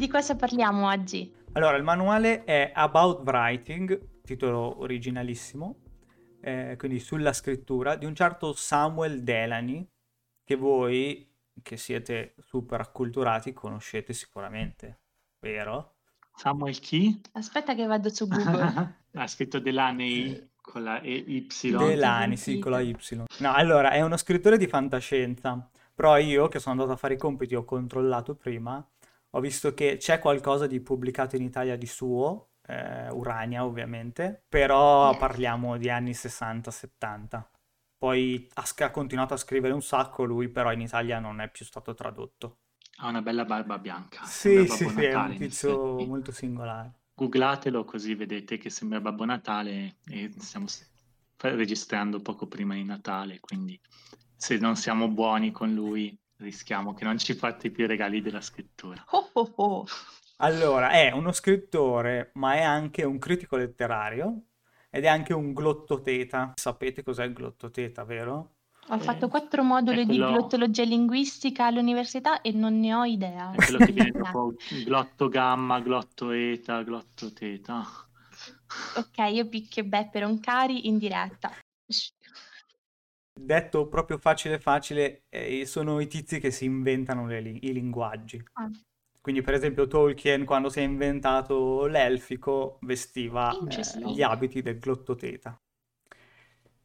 Di cosa parliamo oggi? Allora, il manuale è About Writing, titolo originalissimo, eh, quindi sulla scrittura, di un certo Samuel Delany, che voi, che siete super acculturati, conoscete sicuramente, vero? Samuel chi? Aspetta che vado su Google. ha scritto Delany con la Y. Delany, sì, con la Y. No, allora, è uno scrittore di fantascienza, però io, che sono andato a fare i compiti, ho controllato prima, ho visto che c'è qualcosa di pubblicato in Italia di suo, eh, Urania ovviamente, però parliamo di anni 60-70. Poi ha, ha continuato a scrivere un sacco lui, però in Italia non è più stato tradotto. Ha una bella barba bianca. Sì, sì, sì, è un tizio molto singolare. Googlatelo così vedete che sembra Babbo Natale e stiamo registrando poco prima di Natale, quindi se non siamo buoni con lui rischiamo che non ci fate più regali della scrittura. Oh, oh, oh. Allora, è uno scrittore, ma è anche un critico letterario ed è anche un glottoteta. Sapete cos'è il glottoteta, vero? Ho eh, fatto quattro moduli quello... di glottologia linguistica all'università e non ne ho idea. È quello che viene dopo glotto gamma, glotto eta, glotto teta. Ok, io picchio Beppe Roncari in diretta. Detto proprio facile facile, eh, sono i tizi che si inventano le, i linguaggi. Ah. Quindi, per esempio, Tolkien, quando si è inventato l'elfico, vestiva eh, gli abiti del glottoteta.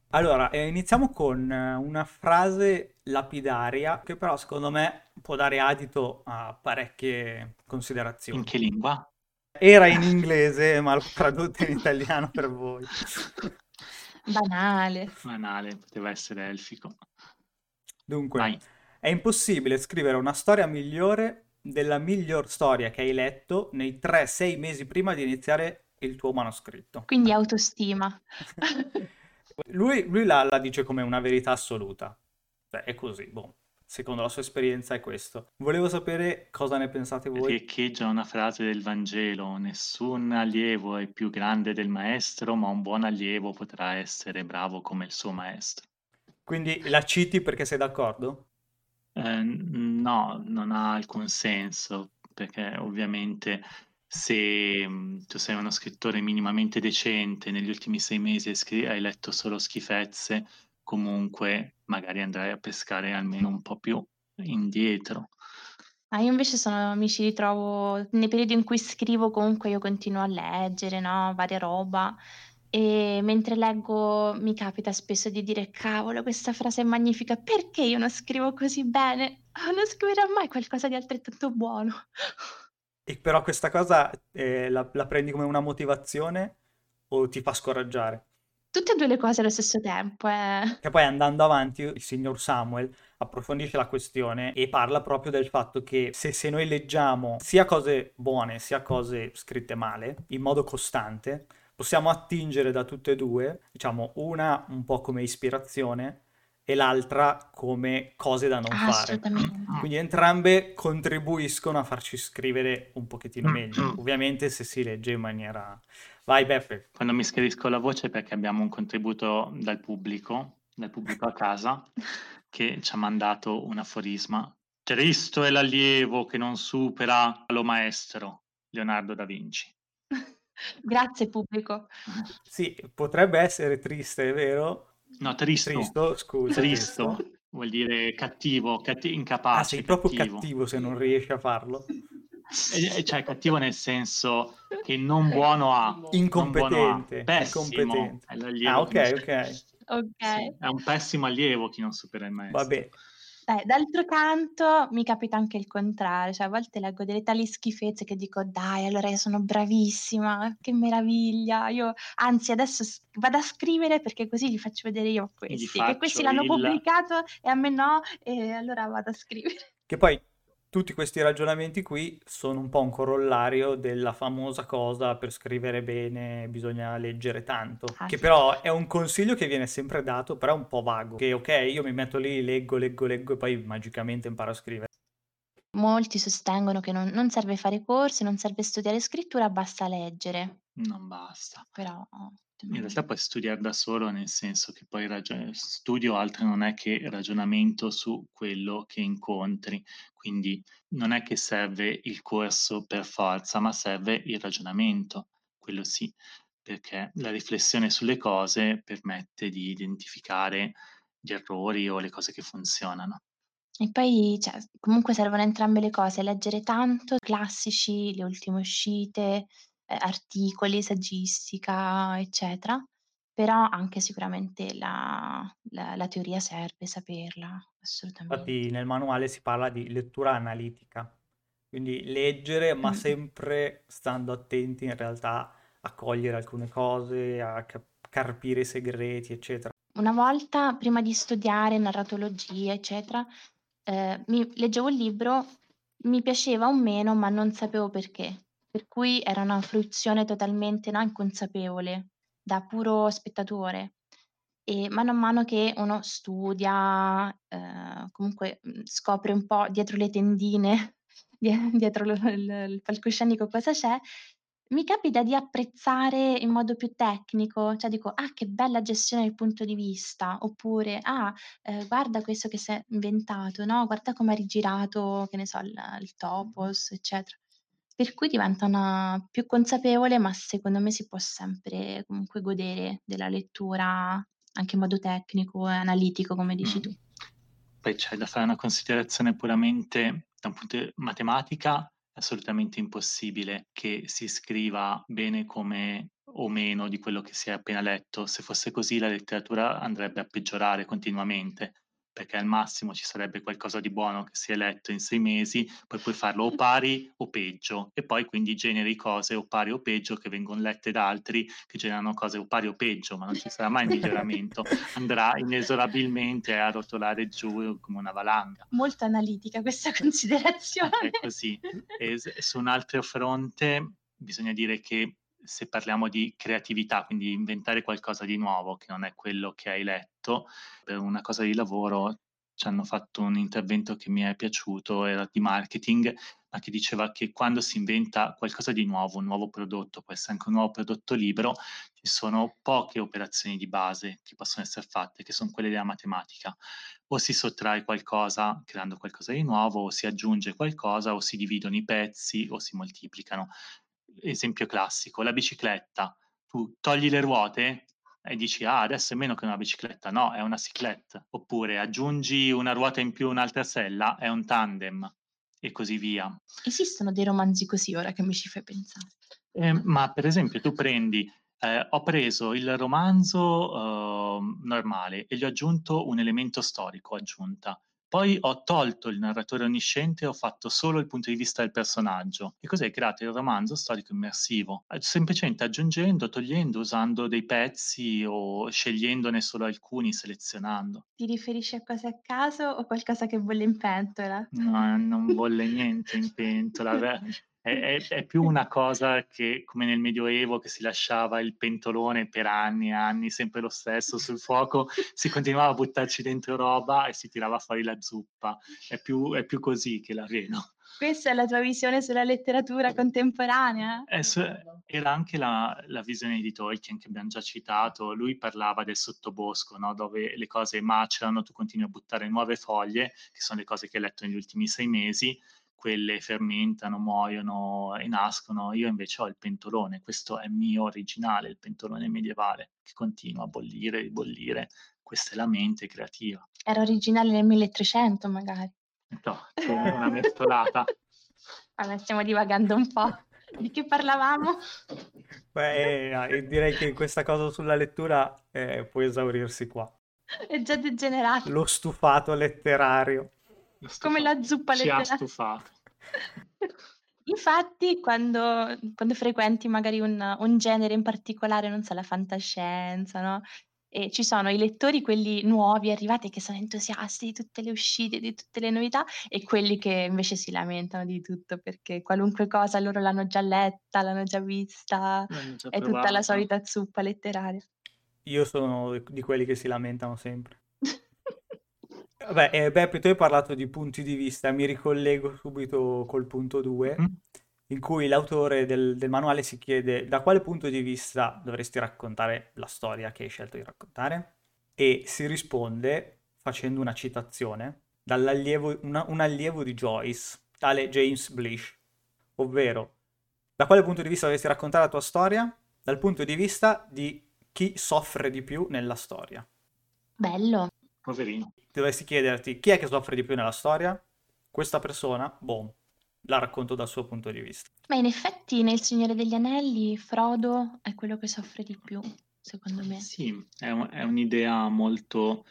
Allora, eh, iniziamo con eh, una frase lapidaria che però secondo me può dare adito a parecchie considerazioni. In che lingua? Era in inglese, ma l'ho tradotto in italiano per voi. Banale. Banale, poteva essere elfico. Dunque, Vai. è impossibile scrivere una storia migliore della miglior storia che hai letto nei 3-6 mesi prima di iniziare il tuo manoscritto. Quindi autostima. Lui, lui la, la, dice come una verità assoluta. Cioè, è così, boh. Secondo la sua esperienza è questo. Volevo sapere cosa ne pensate voi. Riecheggia una frase del Vangelo: Nessun allievo è più grande del maestro, ma un buon allievo potrà essere bravo come il suo maestro. Quindi la citi perché sei d'accordo? Eh, no, non ha alcun senso, perché ovviamente se mm, tu sei uno scrittore minimamente decente, negli ultimi sei mesi hai, letto solo schifezze, comunque magari andrai a pescare almeno un po' più indietro. Ah, io invece sono, mi ci ritrovo nei periodi in cui scrivo, comunque io continuo a leggere, no? Varia roba. E mentre leggo mi capita spesso di dire, cavolo, questa frase è magnifica, perché io non scrivo così bene? Oh, non scriverò mai qualcosa di altrettanto buono. E però questa cosa eh, la, la prendi come una motivazione o ti fa scoraggiare? Tutte e due le cose allo stesso tempo. Eh. Che poi andando avanti, il signor Samuel approfondisce la questione e parla proprio del fatto che se, se, noi leggiamo sia cose buone sia cose scritte male, in modo costante, possiamo attingere da tutte e due, diciamo una un po' come ispirazione e l'altra come cose da non ah, fare. Quindi entrambe contribuiscono a farci scrivere un pochettino meglio. Ovviamente se si legge in maniera... Vai Beppe. Quando mi schiarisco la voce è perché abbiamo un contributo dal pubblico, dal pubblico a casa, che ci ha mandato un aforisma. Tristo è l'allievo che non supera lo maestro, Leonardo da Vinci. Grazie pubblico. Sì, potrebbe essere triste, è vero? No, tristo. Tristo, scusa. Tristo vuol dire cattivo, catti- incapace. Ah, sei proprio cattivo. cattivo se non riesci a farlo. Cioè cattivo nel senso che non buono a incompetente, pessimo. incompetente. ah ok ok. ok. È un pessimo allievo chi non supera il maestro. Vabbè. Eh, d'altro canto mi capita anche il contrario, cioè a volte leggo delle tali schifezze che dico dai, allora io sono bravissima, che meraviglia, io anzi adesso vado a scrivere perché così li faccio vedere io a questi, che questi l'hanno il... pubblicato e a me no, e allora vado a scrivere. Che poi tutti questi ragionamenti qui sono un po' un corollario della famosa cosa per scrivere bene bisogna leggere tanto, ah, che sì. però è un consiglio che viene sempre dato, però è un po' vago, che ok, io mi metto lì, leggo, leggo, leggo e poi magicamente imparo a scrivere. Molti sostengono che non, non serve fare corsi, non serve studiare scrittura, basta leggere. Non basta. Però... In realtà puoi studiare da solo, nel senso che poi ragio- studio altro non è che ragionamento su quello che incontri, quindi non è che serve il corso per forza, ma serve il ragionamento, quello sì, perché la riflessione sulle cose permette di identificare gli errori o le cose che funzionano. E poi, cioè, comunque servono entrambe le cose, leggere tanto, classici, le ultime uscite, articoli, saggistica, eccetera, però anche sicuramente la, la- la teoria serve saperla, assolutamente. Infatti nel manuale si parla di lettura analitica, quindi leggere ma Mm. sempre stando attenti in realtà a cogliere alcune cose, a cap- carpire i segreti, eccetera. Una volta, prima di studiare narratologia, eccetera, eh, mi leggevo il libro, mi piaceva o meno, ma non sapevo perché. Per cui era una fruizione totalmente no, inconsapevole, da puro spettatore. E mano a mano che uno studia, eh, comunque mh, scopre un po' dietro le tendine, die- dietro lo- il, il palcoscenico cosa c'è, mi capita di apprezzare in modo più tecnico, cioè dico: "Ah, che bella gestione del punto di vista", oppure: "Ah, ehm, guarda questo che si è inventato, no, guarda come ha rigirato, che ne so, il il topos", eccetera. Per cui diventa una più consapevole, ma secondo me si può sempre comunque godere della lettura anche in modo tecnico e analitico, come dici Mm. tu. Poi c'è da fare una considerazione puramente da un punto di matematica, è assolutamente impossibile che si scriva bene come o meno di quello che si è appena letto. Se fosse così la letteratura andrebbe a peggiorare continuamente, perché al massimo ci sarebbe qualcosa di buono che si è letto in sei mesi, poi puoi farlo o pari o peggio, e poi quindi generi cose o pari o peggio che vengono lette da altri che generano cose o pari o peggio, ma non ci sarà mai miglioramento, andrà inesorabilmente a rotolare giù come una valanga. Molto analitica questa considerazione. È così. E su un altro fronte bisogna dire che se parliamo di creatività, quindi inventare qualcosa di nuovo che non è quello che hai letto, per una cosa di lavoro ci hanno fatto un intervento che mi è piaciuto, era di marketing, ma che diceva che quando si inventa qualcosa di nuovo, un nuovo prodotto, può essere anche un nuovo prodotto libero, ci sono poche operazioni di base che possono essere fatte, che sono quelle della matematica. O si sottrae qualcosa creando qualcosa di nuovo, o si aggiunge qualcosa, o si dividono i pezzi, o si moltiplicano esempio classico, la bicicletta. Tu togli le ruote e dici, ah, adesso è meno che una bicicletta. No, è una ciclette. Oppure aggiungi una ruota in più, un'altra sella, è un tandem. E così via. Esistono dei romanzi così ora che mi ci fai pensare. Eh, ma per esempio tu prendi, eh, ho preso il romanzo eh, normale e gli ho aggiunto un elemento storico aggiunta. Poi ho tolto il narratore onnisciente e ho fatto solo il punto di vista del personaggio. E così hai creato il romanzo storico immersivo, eh, semplicemente aggiungendo, togliendo, usando dei pezzi o scegliendone solo alcuni, selezionando. Ti riferisci a cose a caso o qualcosa che bolle in pentola? No, non volle niente in pentola. Beh, È, è- è più una cosa che, come nel Medioevo, che si lasciava il pentolone per anni e anni, sempre lo stesso sul fuoco, si continuava a buttarci dentro roba e si tirava fuori la zuppa. È più, è più così che la vedo. Questa è la tua visione sulla letteratura contemporanea? Eh, era anche la, la visione di Tolkien che abbiamo già citato. Lui parlava del sottobosco, no? dove le cose macerano, tu continui a buttare nuove foglie, che sono le cose che hai letto negli ultimi sei mesi, quelle fermentano, muoiono e nascono. Io invece ho il pentolone, questo è mio originale, il pentolone medievale, che continua a bollire, ribollire. Questa è la mente creativa. Era originale nel 1300 magari. No, c'è una mescolata. Vabbè, stiamo divagando un po'. Di che parlavamo? Beh, eh, direi che questa cosa sulla lettura eh, può esaurirsi qua. È già degenerato. Lo stufato letterario. Come la zuppa Ci ha letteraria. stufato. Infatti, quando, quando frequenti magari un, un genere in particolare, non so, la fantascienza, no? E ci sono i lettori, quelli nuovi, arrivati, che sono entusiasti di tutte le uscite, di tutte le novità, e quelli che invece si lamentano di tutto perché qualunque cosa loro l'hanno già letta, l'hanno già vista, L'hanno già è tutta la solita zuppa letteraria. Io sono di quelli che si lamentano sempre. Vabbè, eh, Beppe, tu hai parlato di punti di vista, mi ricollego subito col punto 2, Mm. in cui l'autore del, del manuale si chiede da quale punto di vista dovresti raccontare la storia che hai scelto di raccontare e si risponde facendo una citazione dall'allievo, una, un allievo di Joyce, tale James Blish, ovvero da quale punto di vista dovresti raccontare la tua storia? Dal punto di vista di chi soffre di più nella storia. Bello. Poverino. Dovresti chiederti chi è che soffre di più nella storia? Questa persona, boom, la racconto dal suo punto di vista. Ma in effetti nel Signore degli Anelli Frodo è quello che soffre di più, secondo me. Sì, è, un- è un'idea molto,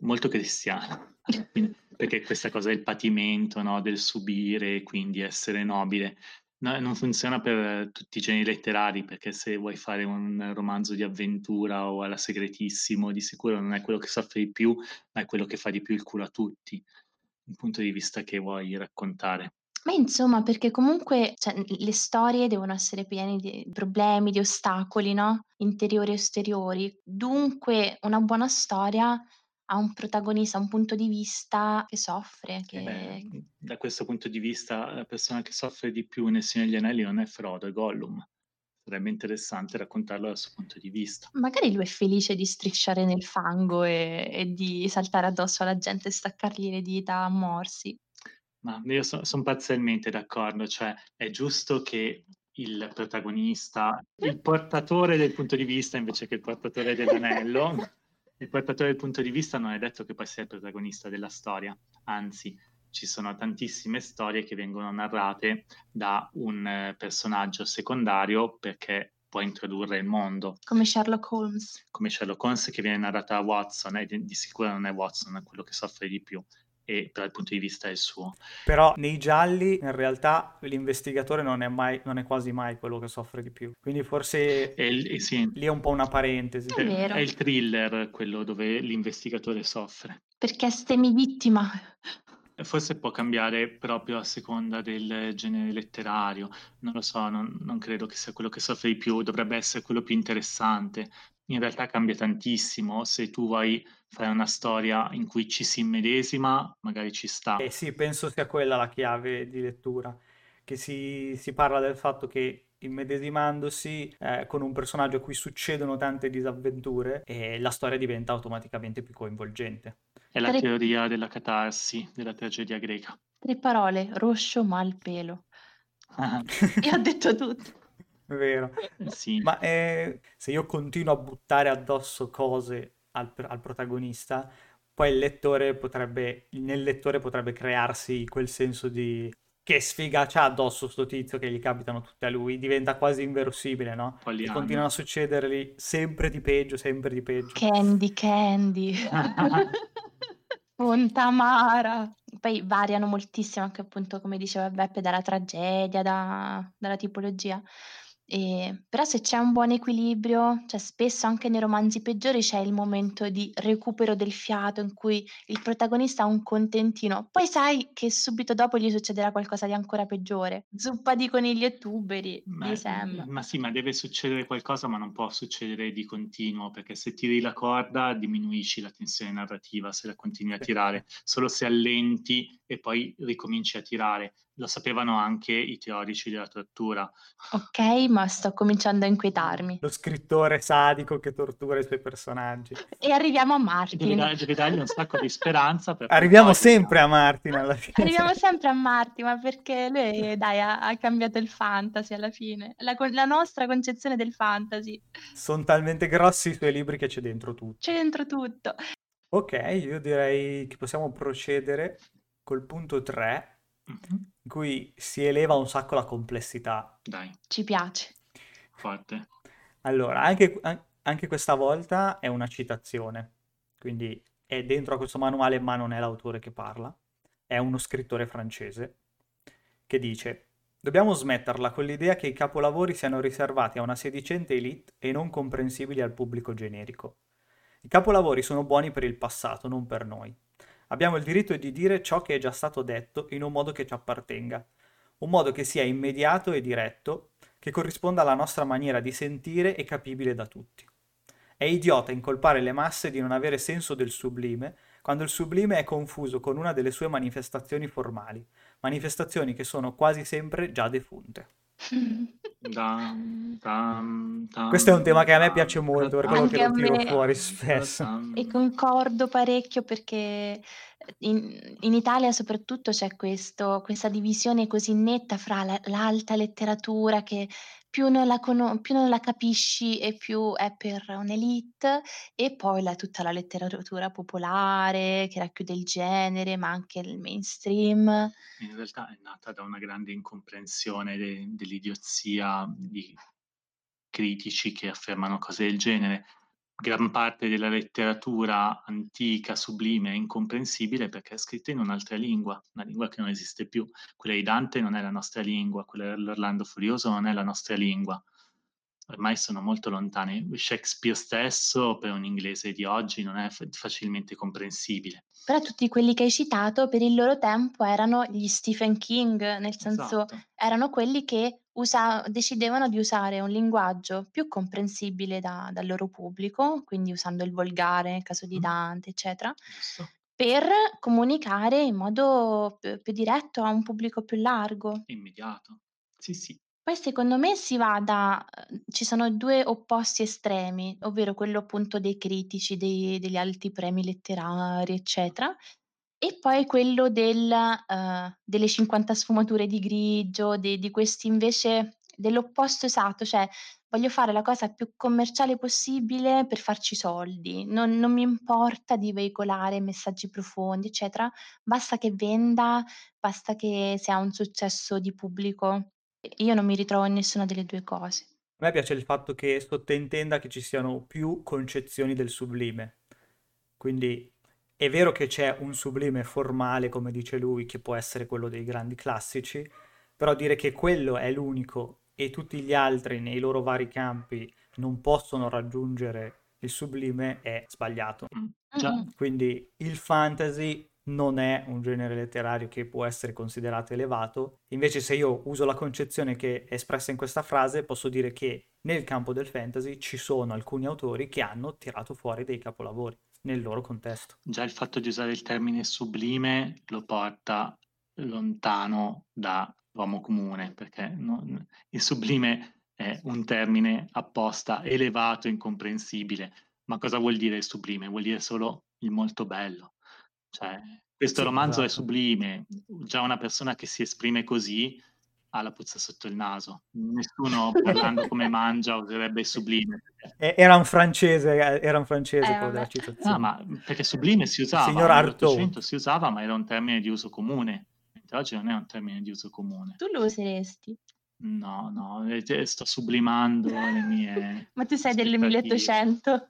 molto cristiana, perché questa cosa del patimento, no? del subire, quindi essere nobile, No, non funziona per tutti i generi letterari, perché se vuoi fare un romanzo di avventura o alla segretissimo, di sicuro non è quello che soffre di più, ma è quello che fa di più il culo a tutti, il punto di vista che vuoi raccontare. Ma insomma, perché comunque, cioè, le storie devono essere piene di problemi, di ostacoli, no? Interiori e esteriori. Dunque, una buona storia ha un protagonista, un punto di vista che soffre, Eh che... beh, da questo punto di vista, la persona che soffre di più nel Signore degli Anelli non è Frodo, è Gollum. Sarebbe interessante raccontarlo dal suo punto di vista. Magari lui è felice di strisciare nel fango e, e di saltare addosso alla gente e staccargli le dita a morsi. Ma io so- sono parzialmente d'accordo, cioè è giusto che il protagonista, il portatore del punto di vista invece che il portatore dell'anello, il portatore del punto di vista non è detto che poi sia il protagonista della storia, anzi ci sono tantissime storie che vengono narrate da un eh, personaggio secondario perché può introdurre il mondo, Come Sherlock Holmes. come Sherlock Holmes che viene narrata da Watson, e di, di sicuro non è Watson quello che soffre di più, e il punto di vista è il suo. Però nei gialli in realtà l'investigatore non è, mai, non è quasi mai quello che soffre di più. Quindi forse E, il- e sì, lì è un po' una parentesi. È vero. è il thriller quello dove l'investigatore soffre. Perché stemi vittima. Forse può cambiare proprio a seconda del genere letterario, non lo so, non, non credo che sia quello che soffre di più, dovrebbe essere quello più interessante. In realtà cambia tantissimo, se tu vuoi fare una storia in cui ci si immedesima, magari ci sta. Eh sì, penso sia quella la chiave di lettura, che si, si parla del fatto che immedesimandosi eh, con un personaggio a cui succedono tante disavventure, eh, la storia diventa automaticamente più coinvolgente. È la Tre- teoria della catarsi, della tragedia greca. Tre parole, roscio malpelo. Io ho detto tutto. Vero. Sì. Ma eh, se io continuo a buttare addosso cose al, al protagonista, poi il lettore potrebbe, nel lettore potrebbe crearsi quel senso di che sfiga c'ha addosso sto tizio che gli capitano tutte a lui, diventa quasi inverosimile, no? E Poliana. continuano a succedergli sempre di peggio, sempre di peggio. Candy, Candy. Fontamara. Poi variano moltissimo anche appunto, come diceva Beppe, dalla tragedia, da- dalla tipologia. E- però se c'è un buon equilibrio, cioè spesso anche nei romanzi peggiori c'è il momento di recupero del fiato in cui il protagonista ha un contentino, poi sai che subito dopo gli succederà qualcosa di ancora peggiore. Zuppa di conigli e tuberi, Ma, mi sembra. ma sì, ma deve succedere qualcosa, ma non può succedere di continuo, perché se tiri la corda diminuisci la tensione narrativa se la continui a tirare, solo se allenti e poi ricominci a tirare. Lo sapevano anche i teorici della tortura. Ok, ma sto cominciando a inquietarmi. Lo scrittore sadico che tortura i suoi personaggi. E arriviamo a Devi, Martin. dar- devi dargli un sacco di speranza. Per Arriviamo sempre a Martin alla fine. Arriviamo sempre a Martin, ma perché lui, dai, ha, ha cambiato il fantasy alla fine. La, la nostra concezione del fantasy. Sono talmente grossi i suoi libri che c'è dentro tutto. C'è dentro tutto. Ok, io direi che possiamo procedere col punto 3, Mhm. In cui si eleva un sacco la complessità. Dai, Ci piace. forte. Allora, anche, an- anche questa volta è una citazione, quindi è dentro a questo manuale, ma non è l'autore che parla, è uno scrittore francese che dice: Dobbiamo smetterla con l'idea che i capolavori siano riservati a una sedicente elite e non comprensibili al pubblico generico. I capolavori sono buoni per il passato, non per noi. Abbiamo il diritto di dire ciò che è già stato detto in un modo che ci appartenga, un modo che sia immediato e diretto, che corrisponda alla nostra maniera di sentire e capibile da tutti. È idiota incolpare le masse di non avere senso del sublime quando il sublime è confuso con una delle sue manifestazioni formali, manifestazioni che sono quasi sempre già defunte. Dam, dam, dam, Questo è un tema che a me piace molto, per quello che lo tiro me. fuori spesso. E concordo parecchio perché in, in Italia soprattutto c'è questo, questa divisione così netta fra la- l'alta letteratura che più non la, cono- più non la capisci e più è per un'elite e poi la- tutta la letteratura popolare che racchiude il genere ma anche il mainstream. In realtà è nata da una grande incomprensione de- dell'idiozia di critici che affermano cose del genere. Gran parte della letteratura antica, sublime, è incomprensibile perché è scritta in un'altra lingua, una lingua che non esiste più. Quella di Dante non è la nostra lingua, quella dell'Orlando Furioso non è la nostra lingua. Ormai sono molto lontane. Shakespeare stesso, per un inglese di oggi, non è fa- facilmente comprensibile. Però tutti quelli che hai citato per il loro tempo erano gli Stephen King, nel senso Esatto. erano quelli che usa- decidevano di usare un linguaggio più comprensibile da- dal loro pubblico, quindi usando il volgare nel caso di Mm. Dante, eccetera, Giusto? per comunicare in modo più, più diretto a un pubblico più largo. Immediato. Sì, sì. Poi secondo me si va da... eh, ci sono due opposti estremi, ovvero quello appunto dei critici, dei- degli alti premi letterari, eccetera, e poi quello del, eh, delle 50 sfumature di grigio, de- di questi invece dell'opposto esatto, cioè voglio fare la cosa più commerciale possibile per farci soldi, non, non mi importa di veicolare messaggi profondi, eccetera, basta che venda, basta che sia un successo di pubblico. Io non mi ritrovo in nessuna delle due cose. A me piace il fatto che sottintenda che ci siano più concezioni del sublime. Quindi è vero che c'è un sublime formale, come dice lui, che può essere quello dei grandi classici, però dire che quello è l'unico e tutti gli altri nei loro vari campi non possono raggiungere il sublime è sbagliato. Mm. Mm-mm. Quindi il fantasy non è un genere letterario che può essere considerato elevato. Invece, se io uso la concezione che è espressa in questa frase, posso dire che nel campo del fantasy ci sono alcuni autori che hanno tirato fuori dei capolavori nel loro contesto. già il fatto di usare il termine sublime lo porta lontano dall'uomo comune, perché non- il sublime è un termine apposta elevato, incomprensibile. Ma cosa vuol dire sublime? Vuol dire solo il molto bello. Cioè, questo Sì, romanzo è esatto. sublime. Già una persona che si esprime così ha la puzza sotto il naso. Nessuno parlando come mangia userebbe sublime. Era un francese, era un francese Eh, quello della citazione. No, ma perché sublime si usava, Signor Artaud. nell'Ottocento si usava, ma era un termine di uso comune. Mentre oggi non è un termine di uso comune. Tu lo useresti? No, no, eh, sto sublimando le mie... Ma tu sei del aspettative. 1800.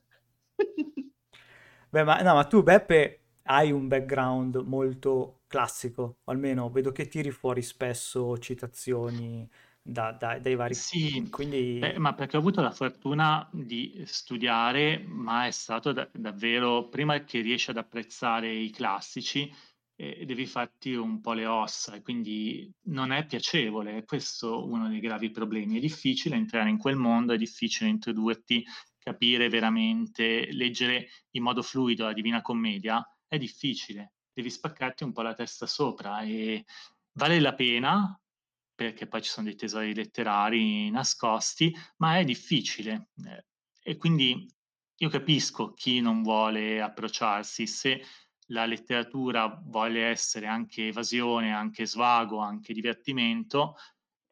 Beh, ma, no, ma tu, Beppe, hai un background molto classico, o almeno vedo che tiri fuori spesso citazioni da- da- dai vari... Sì, Quindi... Beh, ma perché ho avuto la fortuna di studiare, ma è stato da- davvero, prima che riesci ad apprezzare i classici, eh, devi farti un po' le ossa e quindi non è piacevole, è questo uno dei gravi problemi. È difficile entrare in quel mondo, è difficile introdurti, capire veramente, leggere in modo fluido la Divina Commedia, è difficile, devi spaccarti un po' la testa sopra e vale la pena perché poi ci sono dei tesori letterari nascosti, ma è difficile. eh, e quindi io capisco chi non vuole approcciarsi, se la letteratura vuole essere anche evasione, anche svago, anche divertimento,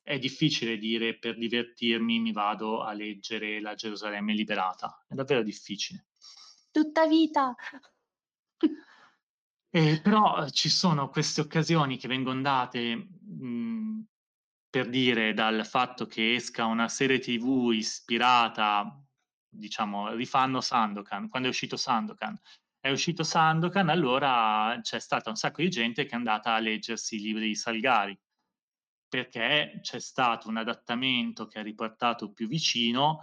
è difficile dire per divertirmi mi vado a leggere la Gerusalemme liberata, è davvero difficile. Tutta vita. Eh, però eh, ci sono queste occasioni che vengono date mh, per dire dal fatto che esca una serie TV ispirata, diciamo, rifanno Sandokan. Quando è uscito Sandokan? È uscito Sandokan, allora c'è stata un sacco di gente che è andata a leggersi i libri di Salgari, perché c'è stato un adattamento che ha riportato più vicino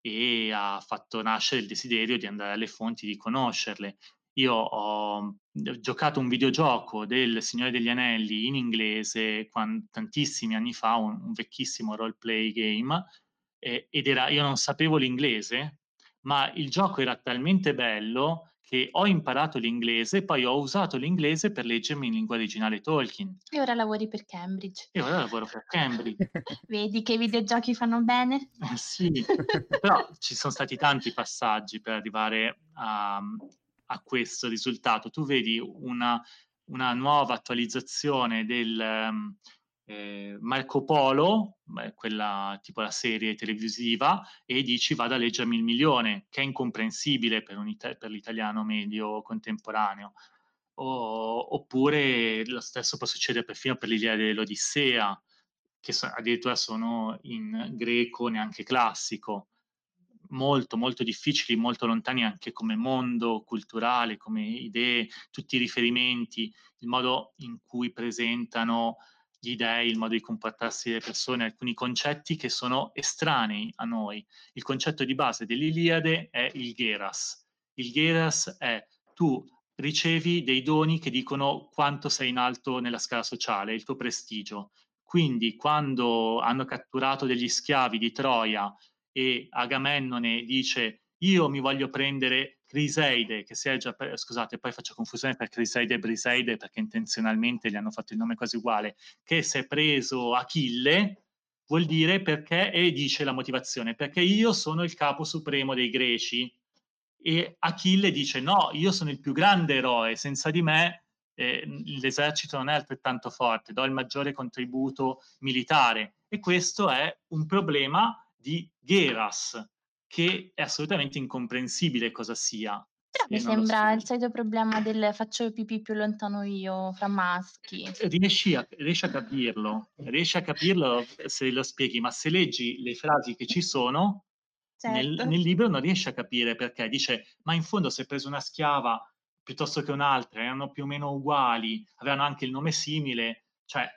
e ha fatto nascere il desiderio di andare alle fonti, di conoscerle. Io ho giocato un videogioco del Signore degli Anelli in inglese quan- tantissimi anni fa, un, un vecchissimo roleplay game, eh, ed era, io non sapevo l'inglese, ma il gioco era talmente bello che ho imparato l'inglese, poi ho usato l'inglese per leggermi in lingua originale Tolkien. E ora lavori per Cambridge. E ora lavoro per Cambridge. Vedi che i videogiochi fanno bene? Eh, sì, però ci sono stati tanti passaggi per arrivare a, a questo risultato. Tu vedi una, una nuova attualizzazione del um, eh, Marco Polo, beh, quella tipo la serie televisiva, e dici vado a leggermi il milione, che è incomprensibile per, it- per l'italiano medio contemporaneo. O, oppure lo stesso può succedere perfino per l'idea dell'Odissea, che so, addirittura sono in greco neanche classico molto, molto difficili, molto lontani anche come mondo culturale, come idee, tutti i riferimenti, il modo in cui presentano gli dei, il modo di comportarsi delle persone, alcuni concetti che sono estranei a noi. Il concetto di base dell'Iliade è il Geras. Il Geras è tu ricevi dei doni che dicono quanto sei in alto nella scala sociale, il tuo prestigio. Quindi quando hanno catturato degli schiavi di Troia e Agamennone dice io mi voglio prendere Criseide, che si è già, pre- scusate, poi faccio confusione per Criseide e Briseide perché intenzionalmente gli hanno fatto il nome quasi uguale, che si è preso Achille, vuol dire perché, e dice la motivazione, perché io sono il capo supremo dei greci. E Achille dice no, io sono il più grande eroe, senza di me eh, l'esercito non è altrettanto forte, do il maggiore contributo militare. E questo è un problema di Geras, che è assolutamente incomprensibile cosa sia. Però mi sembra il solito problema del faccio pipì più lontano io fra maschi. Eh, riesci a, riesci a capirlo, riesci a capirlo se lo spieghi, ma se leggi le frasi che ci sono, certo. nel, nel, libro non riesci a capire perché. Dice, ma in fondo se hai preso una schiava piuttosto che un'altra, erano più o meno uguali, avevano anche il nome simile, cioè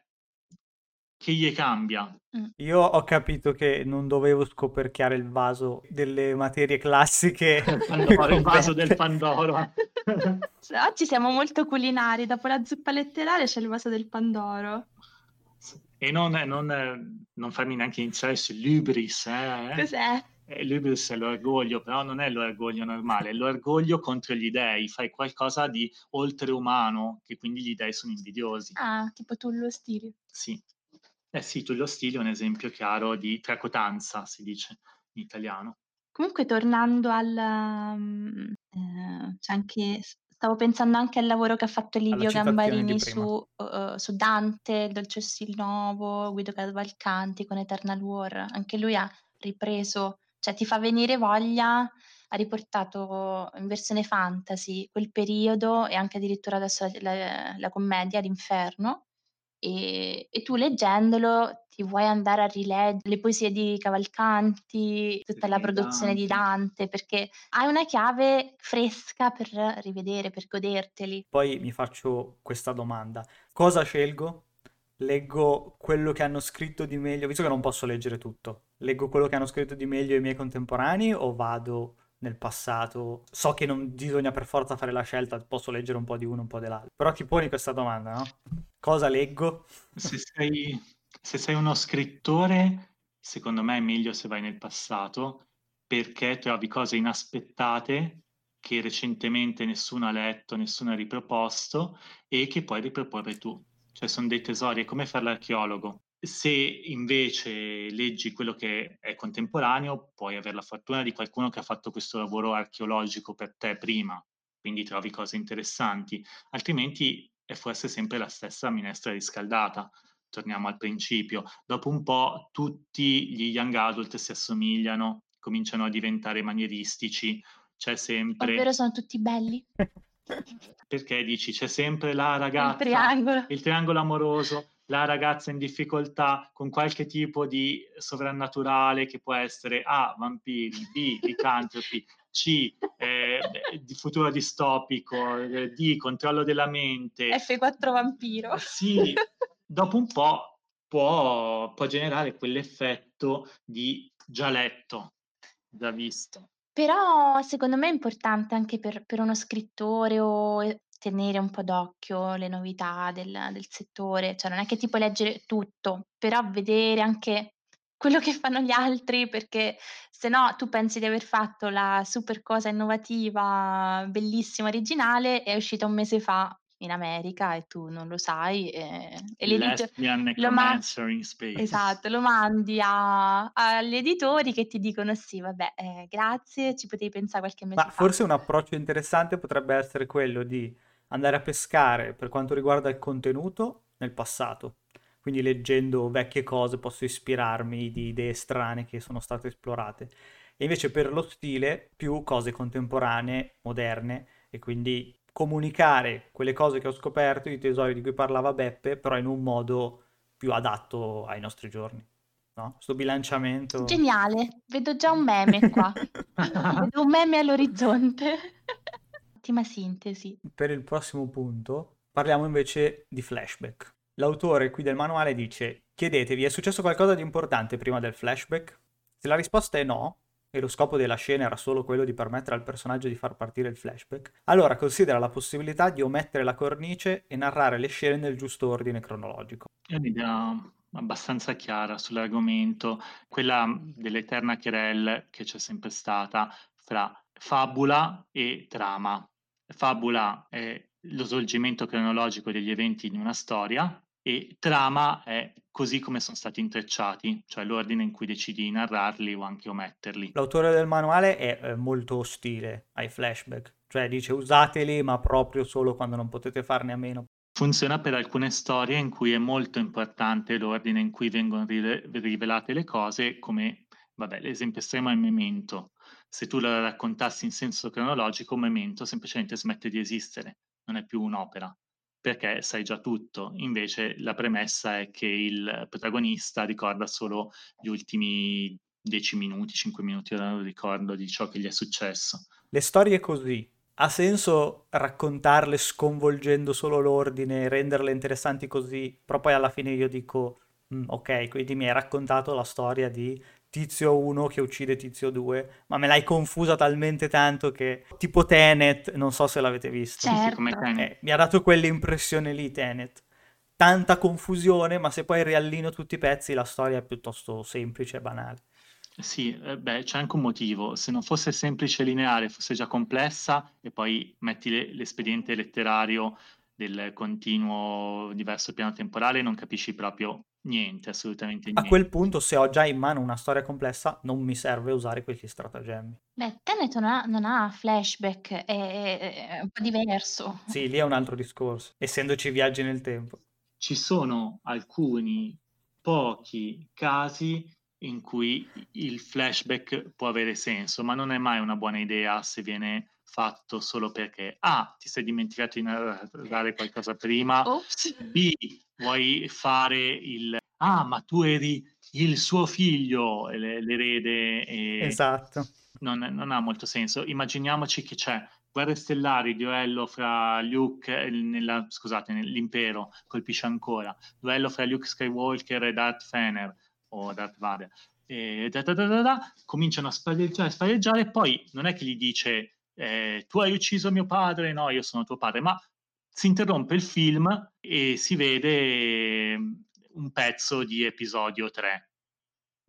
che gli cambia. Mm. Io ho capito che non dovevo scoperchiare il vaso delle materie classiche. Pandoro, il vaso del Pandoro. Oggi siamo molto culinari, dopo la zuppa letteraria c'è il vaso del Pandoro. E non, non, non farmi neanche iniziare su Lubris. Eh? Cos'è? Eh, Lubris è l'orgoglio, però non è l'orgoglio normale, è l'orgoglio contro gli dei, fai qualcosa di oltreumano, che quindi gli dei sono invidiosi. Ah, tipo tu lo stile. Sì. Eh sì, Tullio Stili è un esempio chiaro di tracotanza, si dice in italiano. Comunque tornando al... Um, eh, c'è anche, stavo pensando anche al lavoro che ha fatto Livio Gambarini su, uh, su, Dante, Dolce Stil Novo, Guido Cavalcanti con Eternal War. Anche lui ha ripreso, cioè ti fa venire voglia, ha riportato in versione fantasy quel periodo e anche addirittura adesso la, la, la commedia, l'inferno e, e tu leggendolo ti vuoi andare a rileggere le poesie di Cavalcanti, tutta la produzione di Dante, perché hai una chiave fresca per rivedere, per goderteli. Poi mi faccio questa domanda. Cosa scelgo? Leggo quello che hanno scritto di meglio, visto che non posso leggere tutto, leggo quello che hanno scritto di meglio i miei contemporanei o vado nel passato. So che non bisogna per forza fare la scelta, posso leggere un po' di uno, un po' dell'altro. Però ti poni questa domanda, no? Cosa leggo? Se sei, se sei uno scrittore, secondo me è meglio se vai nel passato perché trovi cose inaspettate che recentemente nessuno ha letto, nessuno ha riproposto e che puoi riproporre tu. Cioè sono dei tesori, è come fare l'archeologo. Se invece leggi quello che è contemporaneo, puoi avere la fortuna di qualcuno che ha fatto questo lavoro archeologico per te prima, quindi trovi cose interessanti, altrimenti è forse sempre la stessa minestra riscaldata. Torniamo al principio. Dopo un po' tutti gli young adult si assomigliano, cominciano a diventare manieristici, c'è sempre... Ovvero sono tutti belli? Perché dici c'è sempre la ragazza, il triangolo, il triangolo amoroso, la ragazza in difficoltà con qualche tipo di sovrannaturale che può essere A, vampiri, B, licantropi, C, eh, di futuro distopico, eh, D, controllo della mente. F4 vampiro. Sì, dopo un po' può, può generare quell'effetto di già letto, già visto. Però secondo me è importante anche per, per uno scrittore o tenere un po' d'occhio le novità del del settore, cioè non è che ti puoi leggere tutto, però vedere anche quello che fanno gli altri, perché se no tu pensi di aver fatto la super cosa innovativa, bellissima, originale, è uscita un mese fa in America e tu non lo sai, e e l'edito Lesbian lo Space. esatto, lo mandi a agli editori che ti dicono: "Sì, vabbè, ehm, grazie, ci potevi pensà qualche mese Ma fa". forse un approccio interessante potrebbe essere quello di andare a pescare per quanto riguarda il contenuto nel passato. Quindi leggendo vecchie cose posso ispirarmi di idee strane che sono state esplorate. E invece per lo stile più cose contemporanee, moderne e quindi comunicare quelle cose che ho scoperto, i tesori di cui parlava Beppe, però in un modo più adatto ai nostri giorni. No? Sto bilanciamento. Geniale, vedo già un meme qua. Vedo un meme all'orizzonte. Ottima sintesi. Per il prossimo punto parliamo invece di flashback. L'autore qui del manuale dice: Chiedetevi, è successo qualcosa di importante prima del flashback? Se la risposta è no, e lo scopo della scena era solo quello di permettere al personaggio di far partire il flashback, allora considera la possibilità di omettere la cornice e narrare le scene nel giusto ordine cronologico. È un'idea abbastanza chiara sull'argomento, quella dell'eterna querelle che c'è sempre stata fra fabula e trama. Fabula è lo svolgimento cronologico degli eventi in una storia e trama è così come sono stati intrecciati, cioè l'ordine in cui decidi di narrarli o anche ometterli. L'autore del manuale è eh, molto ostile ai flashback, cioè dice usateli ma proprio solo quando non potete farne a meno. Funziona per alcune storie in cui è molto importante l'ordine in cui vengono rivelate le cose, come, vabbè, l'esempio estremo è il Memento. Se tu la raccontassi in senso cronologico, Memento semplicemente smette di esistere, non è più un'opera perché sai già tutto. Invece la premessa è che il protagonista ricorda solo gli ultimi 10 minuti, 5 minuti, ora non ricordo, di ciò che gli è successo. Le storie così, ha senso raccontarle sconvolgendo solo l'ordine, renderle interessanti così, però poi alla fine io dico, mm, ok, quindi mi hai raccontato la storia di Tizio 1 che uccide Tizio 2, ma me l'hai confusa talmente tanto che tipo Tenet, non so se l'avete visto. Certo. Eh, mi ha dato quell'impressione lì Tenet. Tanta confusione, ma se poi riallino tutti i pezzi la storia è piuttosto semplice e banale. Sì, eh, beh, c'è anche un motivo. Se non fosse semplice e lineare, fosse già complessa e poi metti le- l'espediente letterario del continuo diverso piano temporale, non capisci proprio niente, assolutamente niente. A quel punto, se ho già in mano una storia complessa, non mi serve usare questi stratagemmi. Beh, Tenet non ha, non ha flashback, è, è- è un po' diverso. Sì, lì è un altro discorso, essendoci viaggi nel tempo. Ci sono alcuni pochi casi in cui il flashback può avere senso, ma non è mai una buona idea se viene fatto solo perché A, ti sei dimenticato di narrare qualcosa prima, Ops. B, vuoi fare il ah, ma tu eri il suo figlio, l'erede. E Esatto. non, non ha molto senso. Immaginiamoci che c'è Guerre Stellari, duello fra Luke, nella, scusate, nell'impero, colpisce ancora, duello fra Luke Skywalker e Darth Fener, o Darth Vader, e da, da, da, da, da, cominciano a spalleggiare, spalleggiare, e poi non è che gli dice eh, tu hai ucciso mio padre, no, io sono tuo padre, ma si interrompe il film e si vede mm, un pezzo di episodio 3,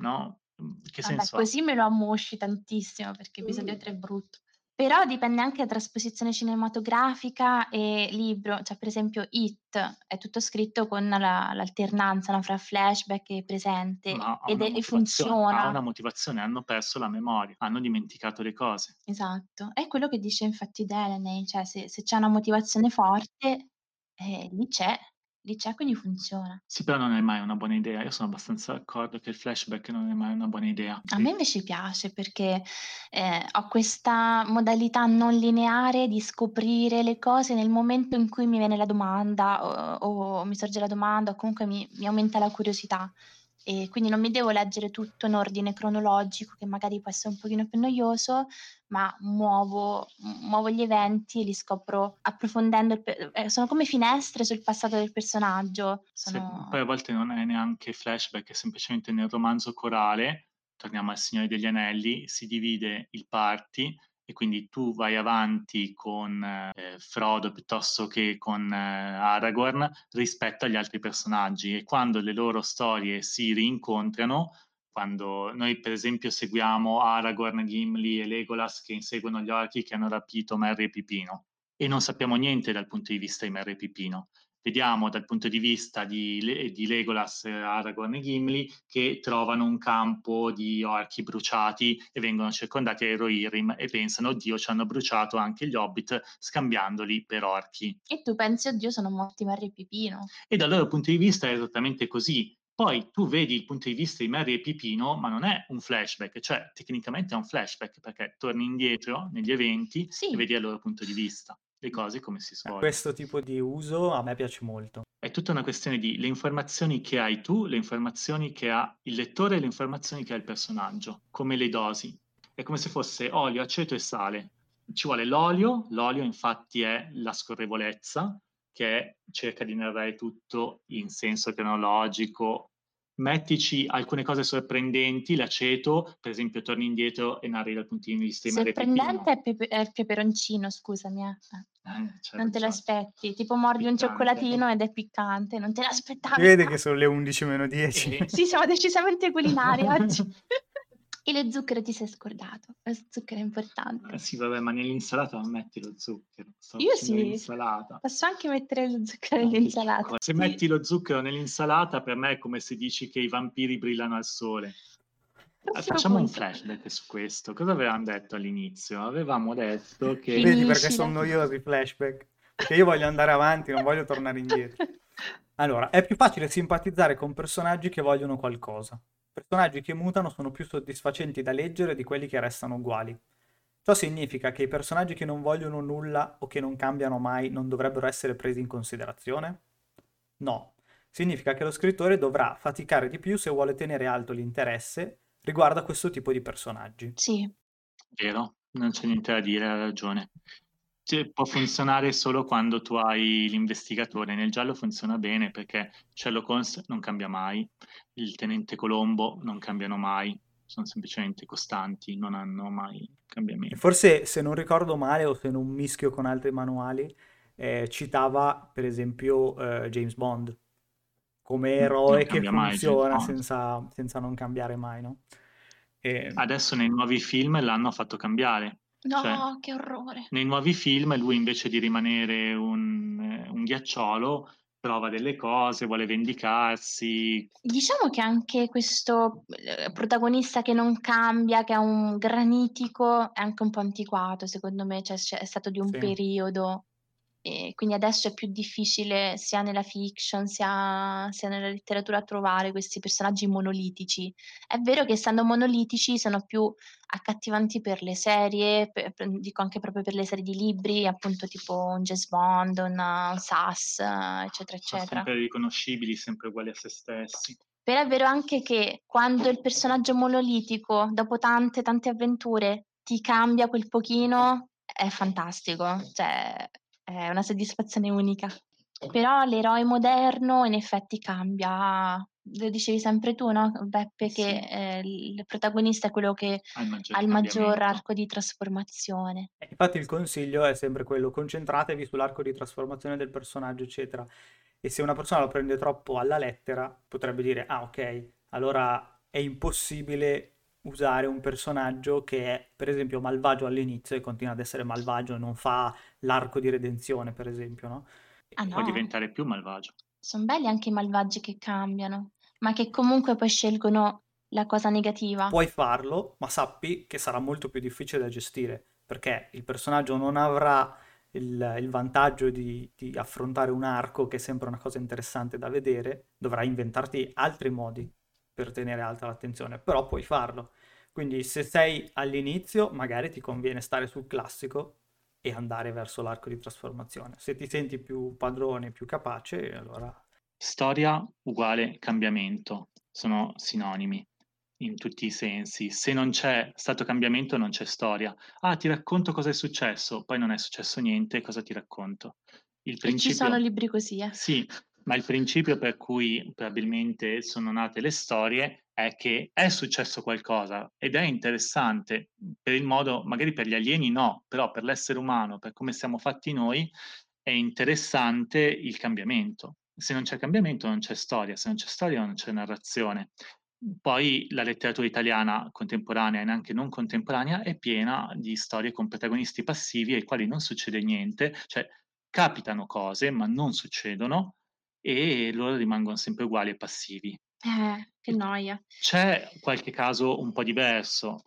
no? Che Vabbè, senso così me lo ammosci tantissimo perché episodio 3 è brutto. Però dipende anche da trasposizione cinematografica e libro, cioè per esempio It è tutto scritto con la- l'alternanza no, fra flashback e presente ha ed è- e motivazione, ha funziona. una motivazione, hanno perso la memoria, hanno dimenticato le cose. Esatto, è quello che dice infatti Delaney, cioè se, se c'è una motivazione forte, eh, lì c'è, lì c'è, quindi funziona. Sì, però non è mai una buona idea. Io sono abbastanza d'accordo che il flashback non è mai una buona idea. A me invece piace perché eh, ho questa modalità non lineare di scoprire le cose nel momento in cui mi viene la domanda o, o mi sorge la domanda o comunque mi, mi aumenta la curiosità. E quindi non mi devo leggere tutto in ordine cronologico, che magari può essere un pochino più noioso, ma muovo, muovo gli eventi e li scopro approfondendo. Pe- eh, sono come finestre sul passato del personaggio. Se- Sono... poi a volte non è neanche flashback, è semplicemente nel romanzo corale, torniamo al Signore degli Anelli, si divide il party e quindi tu vai avanti con eh, Frodo piuttosto che con eh, Aragorn rispetto agli altri personaggi e quando le loro storie si rincontrano quando noi per esempio seguiamo Aragorn, Gimli e Legolas che inseguono gli orchi che hanno rapito Merry e Pipino e non sappiamo niente dal punto di vista di Merry e Pipino. Vediamo dal punto di vista di, di Legolas, Aragorn e Gimli che trovano un campo di orchi bruciati e vengono circondati ai Rohirrim e pensano, oddio, ci hanno bruciato anche gli Hobbit scambiandoli per orchi. E tu pensi, oddio, sono morti Merry e Pipino. E dal loro punto di vista è esattamente così poi tu vedi il punto di vista di Mary e Pipino, ma non è un flashback, cioè tecnicamente è un flashback perché torni indietro negli eventi sì. e vedi il loro punto di vista, le cose come si svolgono. Questo tipo di uso a me piace molto. È tutta una questione di le informazioni che hai tu, le informazioni che ha il lettore e le informazioni che ha il personaggio, come le dosi. È come se fosse olio, aceto e sale. Ci vuole l'olio, l'olio infatti è la scorrevolezza, che cerca di narrare tutto in senso cronologico mettici alcune cose sorprendenti, l'aceto, per esempio torni indietro e narri dal punto di vista di Sorprendente è, pepe- è il peperoncino, scusami. Eh. Eh, non te l'aspetti, tipo mordi piccante. un cioccolatino ed è piccante, non te l'aspettavi. Si vede che sono le 11 meno 10. sì, siamo decisamente culinari oggi. E lo zucchero ti sei scordato, lo zucchero è importante. Eh sì, vabbè, ma nell'insalata non metti lo zucchero. Sto Io sì, l'insalata. posso anche mettere lo zucchero nell'insalata. Se sì. metti lo zucchero nell'insalata, per me è come se dici che i vampiri brillano al sole. Eh, facciamo un flashback su questo. Cosa avevamo detto all'inizio? Avevamo detto che... Vedi perché sono noiosi i flashback? Perché io voglio andare avanti, non voglio tornare indietro. Allora, è più facile simpatizzare con personaggi che vogliono qualcosa. Personaggi che mutano sono più soddisfacenti da leggere di quelli che restano uguali. Ciò significa che i personaggi che non vogliono nulla o che non cambiano mai non dovrebbero essere presi in considerazione? No. Significa che lo scrittore dovrà faticare di più se vuole tenere alto l'interesse riguardo a questo tipo di personaggi. Sì. Vero, non c'è niente da dire, ha ragione. Cioè, può funzionare solo quando tu hai l'investigatore. Nel giallo funziona bene perché Sherlock Holmes non cambia mai, il tenente Colombo non cambiano mai, sono semplicemente costanti, non hanno mai cambiamenti. Forse, se non ricordo male o se non mischio con altri manuali, eh, citava per esempio eh, James Bond come eroe che funziona senza, senza, non cambiare mai, no? E... Adesso nei nuovi film l'hanno fatto cambiare No, Cioè, che orrore. nei nuovi film lui invece di rimanere un, eh, un ghiacciolo prova delle cose, vuole vendicarsi. Diciamo che anche questo eh, protagonista che non cambia, che è un granitico, è anche un po' antiquato, secondo me, cioè è stato di un Sì. periodo e quindi adesso è più difficile sia nella fiction sia, sia nella letteratura trovare questi personaggi monolitici. È vero che essendo monolitici sono più accattivanti per le serie, per, per, dico anche proprio per le serie di libri, appunto tipo un James Bond, un, un Sass, eccetera, eccetera. Sono sempre riconoscibili, sempre uguali a se stessi. Però è vero anche che quando il personaggio monolitico, dopo tante, tante avventure, ti cambia quel pochino, è fantastico. Cioè, è una soddisfazione unica. Però l'eroe moderno in effetti cambia, lo dicevi sempre tu, no, Beppe, che sì. eh, il protagonista è quello che ha il maggior, arco di trasformazione. Infatti il consiglio è sempre quello, concentratevi sull'arco di trasformazione del personaggio, eccetera. E se una persona lo prende troppo alla lettera, potrebbe dire, ah ok, allora è impossibile usare un personaggio che è per esempio malvagio all'inizio e continua ad essere malvagio e non fa l'arco di redenzione per esempio no? Ah, no. può diventare più malvagio sono belli anche i malvagi che cambiano ma che comunque poi scelgono la cosa negativa puoi farlo ma sappi che sarà molto più difficile da gestire perché il personaggio non avrà il, il vantaggio di, di affrontare un arco che è sempre una cosa interessante da vedere dovrai inventarti altri modi per tenere alta l'attenzione, però puoi farlo. Quindi se sei all'inizio, magari ti conviene stare sul classico e andare verso l'arco di trasformazione. Se ti senti più padrone, più capace, allora... Storia uguale cambiamento, sono sinonimi in tutti i sensi. Se non c'è stato cambiamento, non c'è storia. Ah, ti racconto cosa è successo, poi non è successo niente, cosa ti racconto? Il principio... ci sono libri così, eh? Sì, ma il principio per cui probabilmente sono nate le storie è che è successo qualcosa ed è interessante per il modo, magari per gli alieni no, però per l'essere umano, per come siamo fatti noi, è interessante il cambiamento. Se non c'è cambiamento non c'è storia, se non c'è storia non c'è narrazione. poi la letteratura italiana contemporanea e neanche non contemporanea è piena di storie con protagonisti passivi ai quali non succede niente, cioè capitano cose ma non succedono e loro rimangono sempre uguali e passivi. Eh, che noia. C'è qualche caso un po' diverso.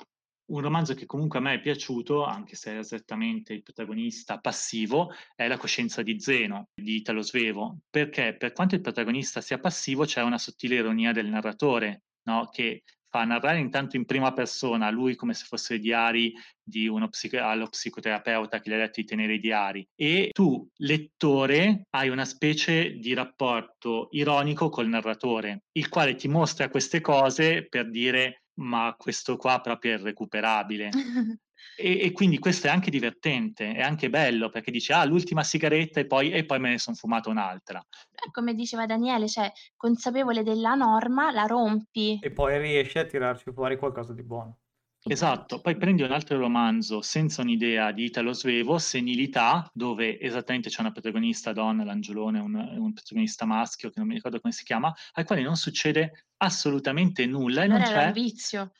Un romanzo che comunque a me è piaciuto, anche se è esattamente il protagonista passivo, è La coscienza di Zeno di Italo Svevo, perché per quanto il protagonista sia passivo c'è una sottile ironia del narratore, no? che fa narrare intanto in prima persona, lui come se fosse i diari di uno psico- allo psicoterapeuta che gli ha detto di tenere i diari, e tu, lettore, hai una specie di rapporto ironico col narratore, il quale ti mostra queste cose per dire ma questo qua proprio è irrecuperabile. E, e, quindi questo è anche divertente, è anche bello perché dice ah l'ultima sigaretta e poi, e poi me ne sono fumato un'altra. Eh, come diceva Daniele, cioè consapevole della norma la rompi. E poi riesci a tirarci fuori qualcosa di buono. Esatto, poi prendi un altro romanzo senza un'idea di Italo Svevo, Senilità, dove esattamente c'è una protagonista donna, l'Angiolone, un, un protagonista maschio che non mi ricordo come si chiama, al quale non succede assolutamente nulla e non c'è... un vizio.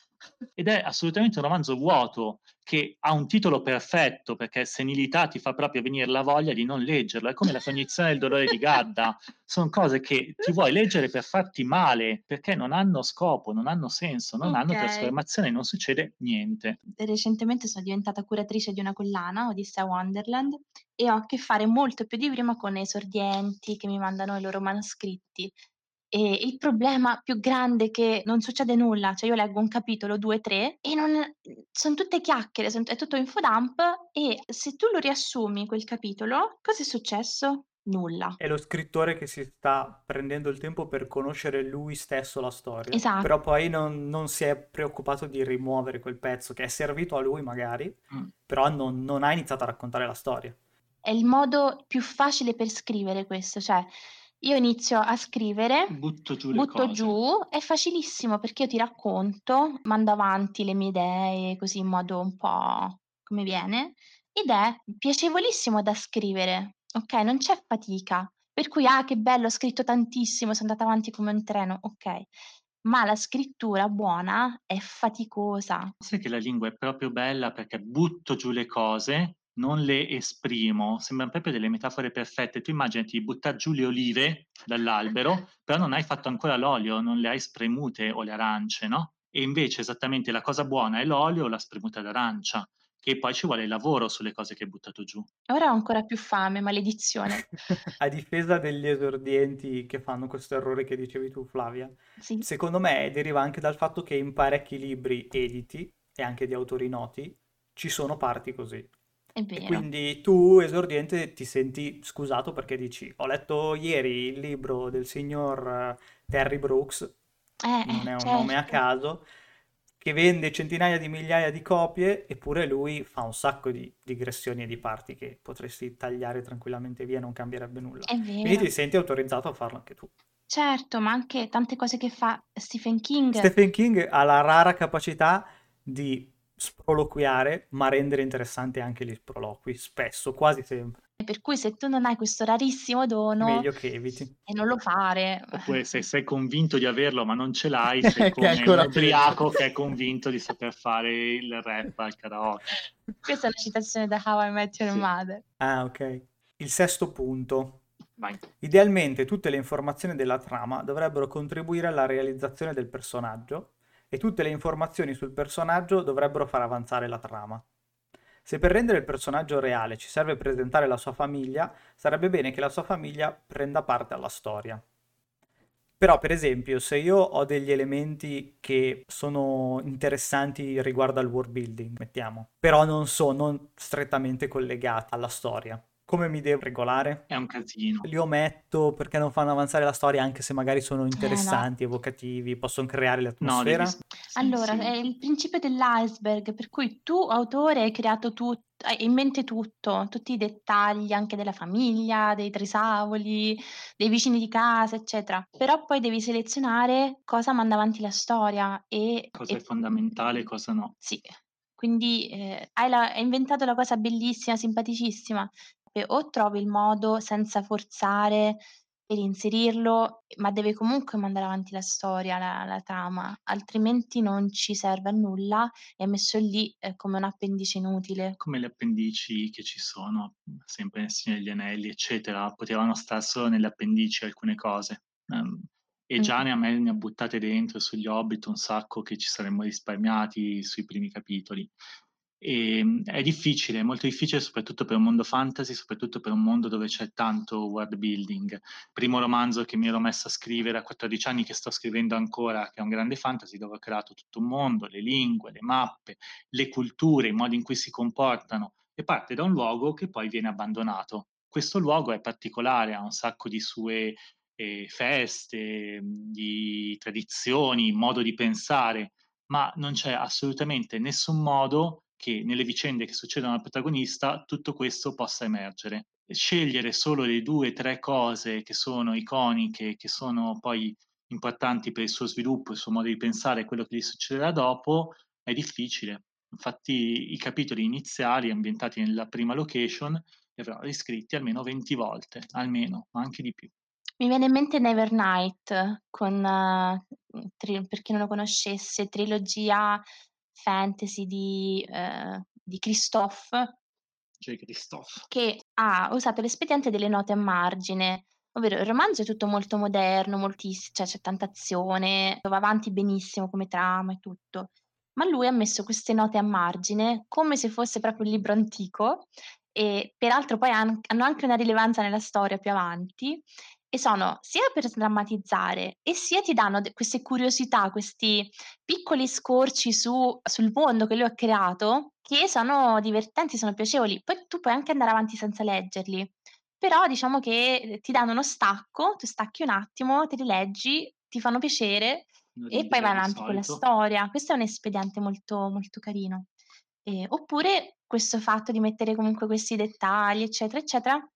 Ed è assolutamente un romanzo vuoto che ha un titolo perfetto perché senilità ti fa proprio venire la voglia di non leggerlo. È come la cognizione del dolore di Gadda. Sono cose che ti vuoi leggere per farti male perché non hanno scopo, non hanno senso, non okay. hanno trasformazione, non succede niente. Recentemente sono diventata curatrice di una collana, Odissea Wonderland, e ho a che fare molto più di prima con esordienti che mi mandano i loro manoscritti e il problema più grande è che non succede nulla, cioè io leggo un capitolo, 2, 3 e non son tutte chiacchiere, son è tutto infodump e se tu lo riassumi quel capitolo, cosa è successo? Nulla. È lo scrittore che si sta prendendo il tempo per conoscere lui stesso la storia. Esatto. Però poi non, non si è preoccupato di rimuovere quel pezzo che è servito a lui magari, mm. però non, non ha iniziato a raccontare la storia. È il modo più facile per scrivere questo, cioè io inizio a scrivere, Butto giù butto giù, è facilissimo perché io ti racconto, mando avanti le mie idee così in modo un po' come viene ed è piacevolissimo da scrivere, ok? Non c'è fatica. Per cui, ah, che bello, ho scritto tantissimo, sono andata avanti come un treno, ok. Ma la scrittura buona è faticosa. Sai che la lingua è proprio bella perché butto giù le cose non le esprimo, sembrano proprio delle metafore perfette. Tu immaginati di buttare giù le olive dall'albero, però non hai fatto ancora l'olio, non le hai spremute o le arance, no? E invece esattamente la cosa buona è l'olio o la spremuta d'arancia, che poi ci vuole il lavoro sulle cose che hai buttato giù. Ora ho ancora più fame, maledizione. A difesa degli esordienti che fanno questo errore che dicevi tu, Flavia, sì. secondo me deriva anche dal fatto che in parecchi libri editi e anche di autori noti ci sono parti così. È vero. quindi tu, esordiente, ti senti scusato perché dici: Ho letto ieri il libro del signor eh, Terry Brooks, eh, non è un certo. nome a caso, che vende centinaia di migliaia di copie, eppure lui fa un sacco di digressioni e di parti che potresti tagliare tranquillamente via, non cambierebbe nulla. È vero. Quindi ti senti autorizzato a farlo anche tu. Certo, ma anche tante cose che fa Stephen King. Stephen King ha la rara capacità di sproloquiare, ma rendere interessanti anche gli sproloqui, spesso, quasi sempre. Per cui se tu non hai questo rarissimo dono, meglio che eviti. E non lo fare. Oppure se sei convinto di averlo ma non ce l'hai, sei come un ubriaco che è convinto di saper fare il rap al karaoke. Questa è una citazione da How I Met Your sì. Mother. Ah, ok. Il sesto punto. Vai. Idealmente tutte le informazioni della trama dovrebbero contribuire alla realizzazione del personaggio e tutte le informazioni sul personaggio dovrebbero far avanzare la trama. Se per rendere il personaggio reale ci serve presentare la sua famiglia, sarebbe bene che la sua famiglia prenda parte alla storia. Però, per esempio, se io ho degli elementi che sono interessanti riguardo al world building, mettiamo, però non sono strettamente collegati alla storia, come mi devo regolare? È un casino. Li ometto perché non fanno avanzare la storia anche se magari sono interessanti, eh no. evocativi, possono creare l'atmosfera? No, sì, allora, sì. è il principio dell'iceberg, per cui tu, autore, hai creato tutto, hai in mente tutto, tutti i dettagli anche della famiglia, dei trisavoli, dei vicini di casa, eccetera. Però poi devi selezionare cosa manda avanti la storia e... Cosa e... è fondamentale e cosa no. Sì, quindi eh, hai, la, hai inventato la cosa bellissima, simpaticissima, o trovi il modo senza forzare per inserirlo, ma deve comunque mandare avanti la storia, la la trama, altrimenti non ci serve a nulla, è messo lì, ehm, come un appendice inutile. Come le appendici che ci sono, sempre nel Signore degli Anelli, eccetera, potevano star solo nelle appendici alcune cose. Ehm, e già Mh. ne ha me ne ha buttate dentro sugli Hobbit un sacco che ci saremmo risparmiati sui primi capitoli. Ehm, è difficile, è molto difficile soprattutto per un mondo fantasy, soprattutto per un mondo dove c'è tanto world building. Primo romanzo che mi ero messo a scrivere a 14 anni, che sto scrivendo ancora, che è un grande fantasy, dove ho creato tutto un mondo, le lingue, le mappe, le culture, i modi in cui si comportano, e parte da un luogo che poi viene abbandonato. Questo luogo è particolare, ha un sacco di sue ehm, feste, mhmm, di tradizioni, modo di pensare, ma non c'è assolutamente nessun modo che nelle vicende che succedono al protagonista tutto questo possa emergere. Scegliere solo le 2, 3 cose che sono iconiche, che sono poi importanti per il suo sviluppo, il suo modo di pensare quello che gli succederà dopo, è difficile. Infatti i capitoli iniziali ambientati nella prima location li avrò riscritti almeno 20 volte, almeno, ma anche di più. Mi viene in mente Nevernight con mhmm, tri per chi non lo conoscesse, trilogia fantasy di ehm, di Christophe J. Christophe. che ha usato l'espediente delle note a margine, ovvero il romanzo è tutto molto moderno, moltiss cioè c'è tanta azione, va avanti benissimo come trama e tutto, ma lui ha messo queste note a margine come se fosse proprio un libro antico e peraltro poi han hanno anche una rilevanza nella storia più avanti e sono sia per sdrammatizzare e sia ti danno de queste curiosità, questi piccoli scorci su sul mondo che lui ha creato, che sono divertenti, sono piacevoli. Poi tu puoi anche andare avanti senza leggerli, però diciamo che, ti danno uno stacco, tu stacchi un attimo, te li leggi, ti fanno piacere Non e poi vai avanti con la solito. storia. Questo è un espediente molto, molto carino. Ehm, oppure questo fatto di mettere comunque questi dettagli, eccetera, eccetera,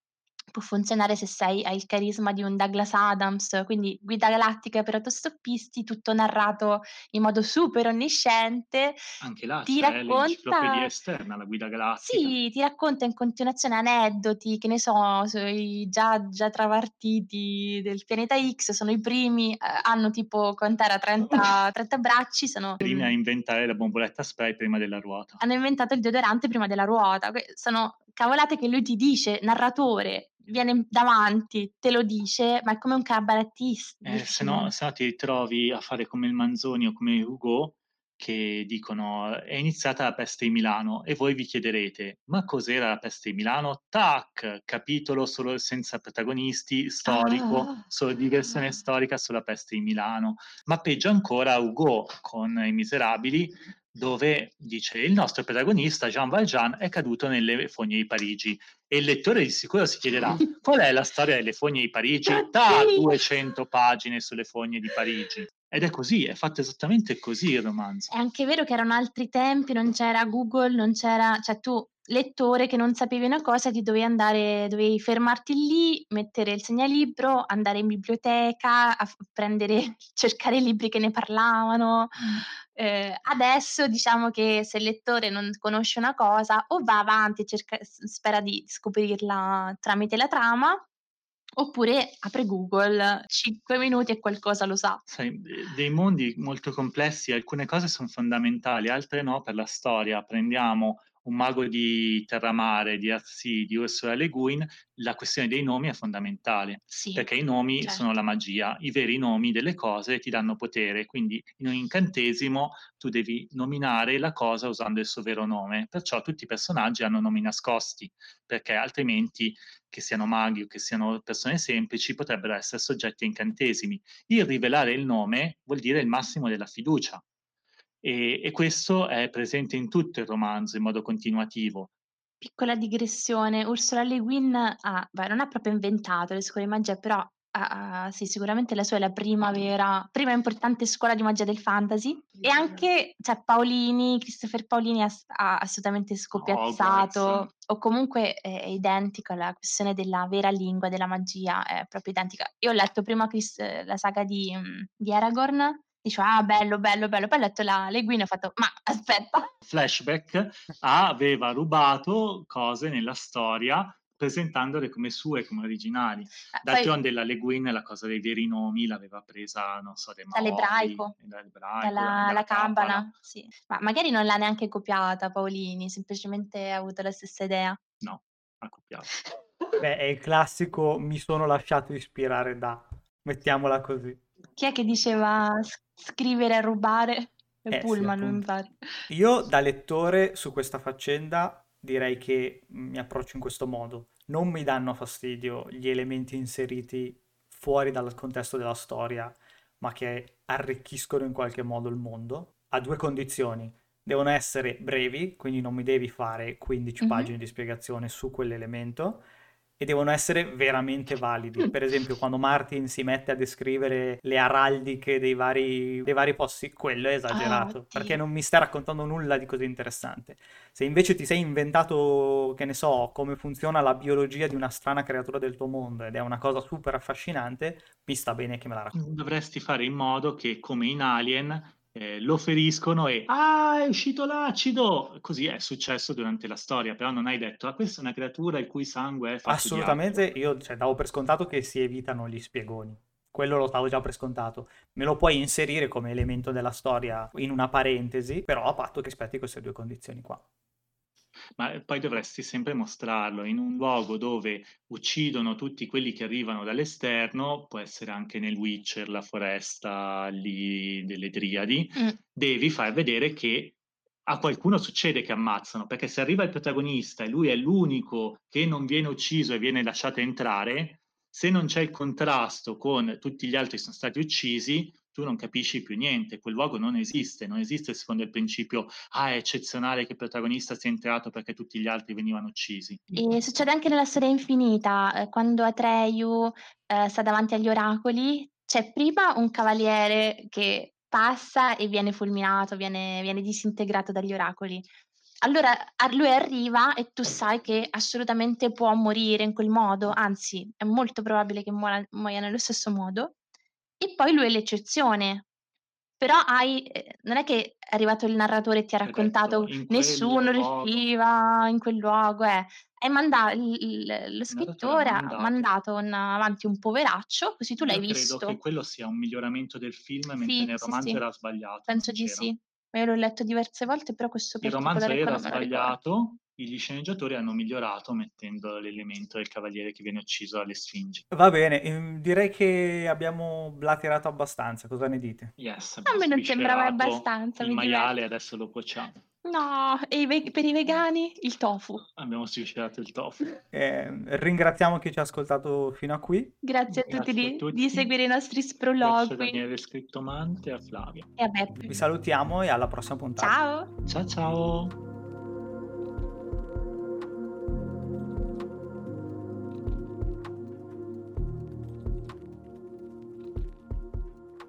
può funzionare se sei hai il carisma di un Douglas Adams, quindi Guida galattica per autostoppisti, tutto narrato in modo super onnisciente, Anche là ti l'enciclopedia racconta esterna, la guida galattica. sì, ti racconta in continuazione aneddoti, che ne so, sui già già trapartiti del pianeta X, sono i primi, ehm, hanno tipo quant'era 30 30 bracci, sono Primi a inventare la bomboletta spray prima della ruota. hanno inventato il deodorante prima della ruota. Sono cavolate che lui ti dice, narratore, viene davanti, te lo dice, ma è come un cabarettista Eh, se no se no ti ritrovi a fare come il Manzoni o come Hugo, che dicono: "È iniziata la peste di Milano" e voi vi chiederete: "Ma cos'era la peste di Milano?" Tac! Capitolo solo senza protagonisti, storico, Ah. solo diversione storica sulla peste di Milano. Ma peggio ancora Hugo con I Miserabili, dove dice: "Il nostro protagonista Jean Valjean è caduto nelle fogne di Parigi." E il lettore di sicuro si chiederà: "Qual è la storia delle fogne di Parigi?" Oddio! 200 pagine sulle fogne di Parigi. Ed è così, è fatto esattamente così il romanzo. È anche vero che erano altri tempi, non c'era Google, non c'era cioè tu, lettore che non sapevi una cosa, ti dovevi andare dovevi fermarti lì, mettere il segnalibro, andare in biblioteca, a prendere cercare libri che ne parlavano. Ehm, adesso diciamo che se il lettore non conosce una cosa o va avanti e cerca spera di scoprirla tramite la trama, oppure apre Google, 5 minuti e qualcosa lo sa. Sai, de dei mondi molto complessi alcune cose son fondamentali, altre no per la storia. Prendiamo Un mago di terramare di Earthsea di Ursula Le Guin, la questione dei nomi è fondamentale, Sì, perché i nomi sono certo. la magia. I veri nomi delle cose ti danno potere, quindi in un incantesimo tu devi nominare la cosa usando il suo vero nome. Perciò tutti i personaggi hanno nomi nascosti, perché altrimenti, che siano maghi o che siano persone semplici, potrebbero essere soggetti a incantesimi. Il rivelare il nome vuol dire il massimo della fiducia. E e questo è presente in tutto il romanzo in modo continuativo. Piccola digressione, Ursula Le Guin ha beh, non ha proprio inventato le scuole di magia, però ha ha sì, sicuramente la sua è la prima vera prima importante scuola di magia del fantasy e anche cioè Paolini, Christopher Paolini ha ha assolutamente Hogwarts. scopiazzato o comunque è è identico alla questione della vera lingua della magia, è proprio identica. Io ho letto prima Chris la saga di mhmm, di Aragorn, dicevo: "Ah, bello, bello, bello." Poi ho letto la Le Guin e ho fatto: "Ma aspetta" Flashback, aveva rubato cose nella storia presentandole come sue, come originali. Poi D'altronde la Le Guin la cosa dei veri nomi l'aveva presa, non so, dai Maori, dall'ebraico, dall'ebraico, dalla dalla cabala, sì. Ma magari non l'ha neanche copiata Paolini, semplicemente ha avuto la stessa idea. No, ha copiato. Beh, è il classico mi sono lasciato ispirare da, mettiamola così. Chi è che diceva scrivere e rubare? Eh sì, Pullman, mi appunto. pare. Io da lettore su questa faccenda direi che mi approccio in questo modo. Non mi danno fastidio gli elementi inseriti fuori dal contesto della storia, ma che arricchiscono in qualche modo il mondo, a due condizioni. Devono essere brevi, quindi non mi devi fare 15 Mhm. pagine di spiegazione su quell'elemento, e devono essere veramente validi. Per esempio, quando Martin si mette a descrivere le araldiche dei vari, dei vari posti, quello è esagerato, Ah, perché non mi sta raccontando nulla di così interessante. Se invece ti sei inventato, che ne so, come funziona la biologia di una strana creatura del tuo mondo ed è una cosa super affascinante, mi sta bene che me la racconti. Dovresti fare in modo che, come in Alien, eh, lo feriscono e ah, è uscito l'acido! Così è successo durante la storia, però non hai detto, ah, questa è una creatura il cui sangue è fatto Assolutamente, io cioè, davo per scontato che si evitano gli spiegoni. Quello lo stavo già per scontato. Me lo puoi inserire come elemento della storia in una parentesi, però a patto che rispetti queste due condizioni qua. Ma poi dovresti sempre mostrarlo in un luogo dove uccidono tutti quelli che arrivano dall'esterno, può essere anche nel Witcher, la foresta lì delle Driadi, Mm. devi far vedere che a qualcuno succede che ammazzano, perché se arriva il protagonista e lui è l'unico che non viene ucciso e viene lasciato entrare, se non c'è il contrasto con tutti gli altri che sono stati uccisi, tu non capisci più niente, quel luogo non esiste, non esiste secondo il principio, ah, è eccezionale che il protagonista sia entrato perché tutti gli altri venivano uccisi. E succede anche nella storia infinita, eh, quando Atreyu eh, sta davanti agli oracoli, c'è prima un cavaliere che passa e viene fulminato, viene, viene disintegrato dagli oracoli. Allora lui arriva e tu sai che assolutamente può morire in quel modo, anzi è molto probabile che muoia nello stesso modo, e poi lui è l'eccezione. Però hai, eh, non è che è arrivato il narratore e ti ha detto, raccontato quel nessuno riusciva in quel luogo, eh. Hai manda- il- il- lo scrittore ha mandato. mandato un- avanti un poveraccio, così tu l'hai Io credo visto. che quello sia un miglioramento del film, mentre Sì, nel romanzo sì. era sbagliato. Penso di c'era. sì. Ma io l'ho letto diverse volte, però questo Il romanzo era sbagliato, gli sceneggiatori hanno migliorato mettendo l'elemento del cavaliere che viene ucciso alle Sfingi. Va bene, ehm, direi che abbiamo blaterato abbastanza, cosa ne dite? Yes, A me non sembrava abbastanza, il mi maiale, adesso lo cuociamo. No, e ve- per i vegani il tofu. Abbiamo sviscerato il tofu. Eh, ringraziamo chi ci ha ascoltato fino a qui. Grazie a tutti Grazie a di, tutti. di seguire i nostri Grazie a. Daniele Scrittomante e a Flavia. E vabbè, Vi salutiamo e alla prossima puntata. ciao! Ciao ciao!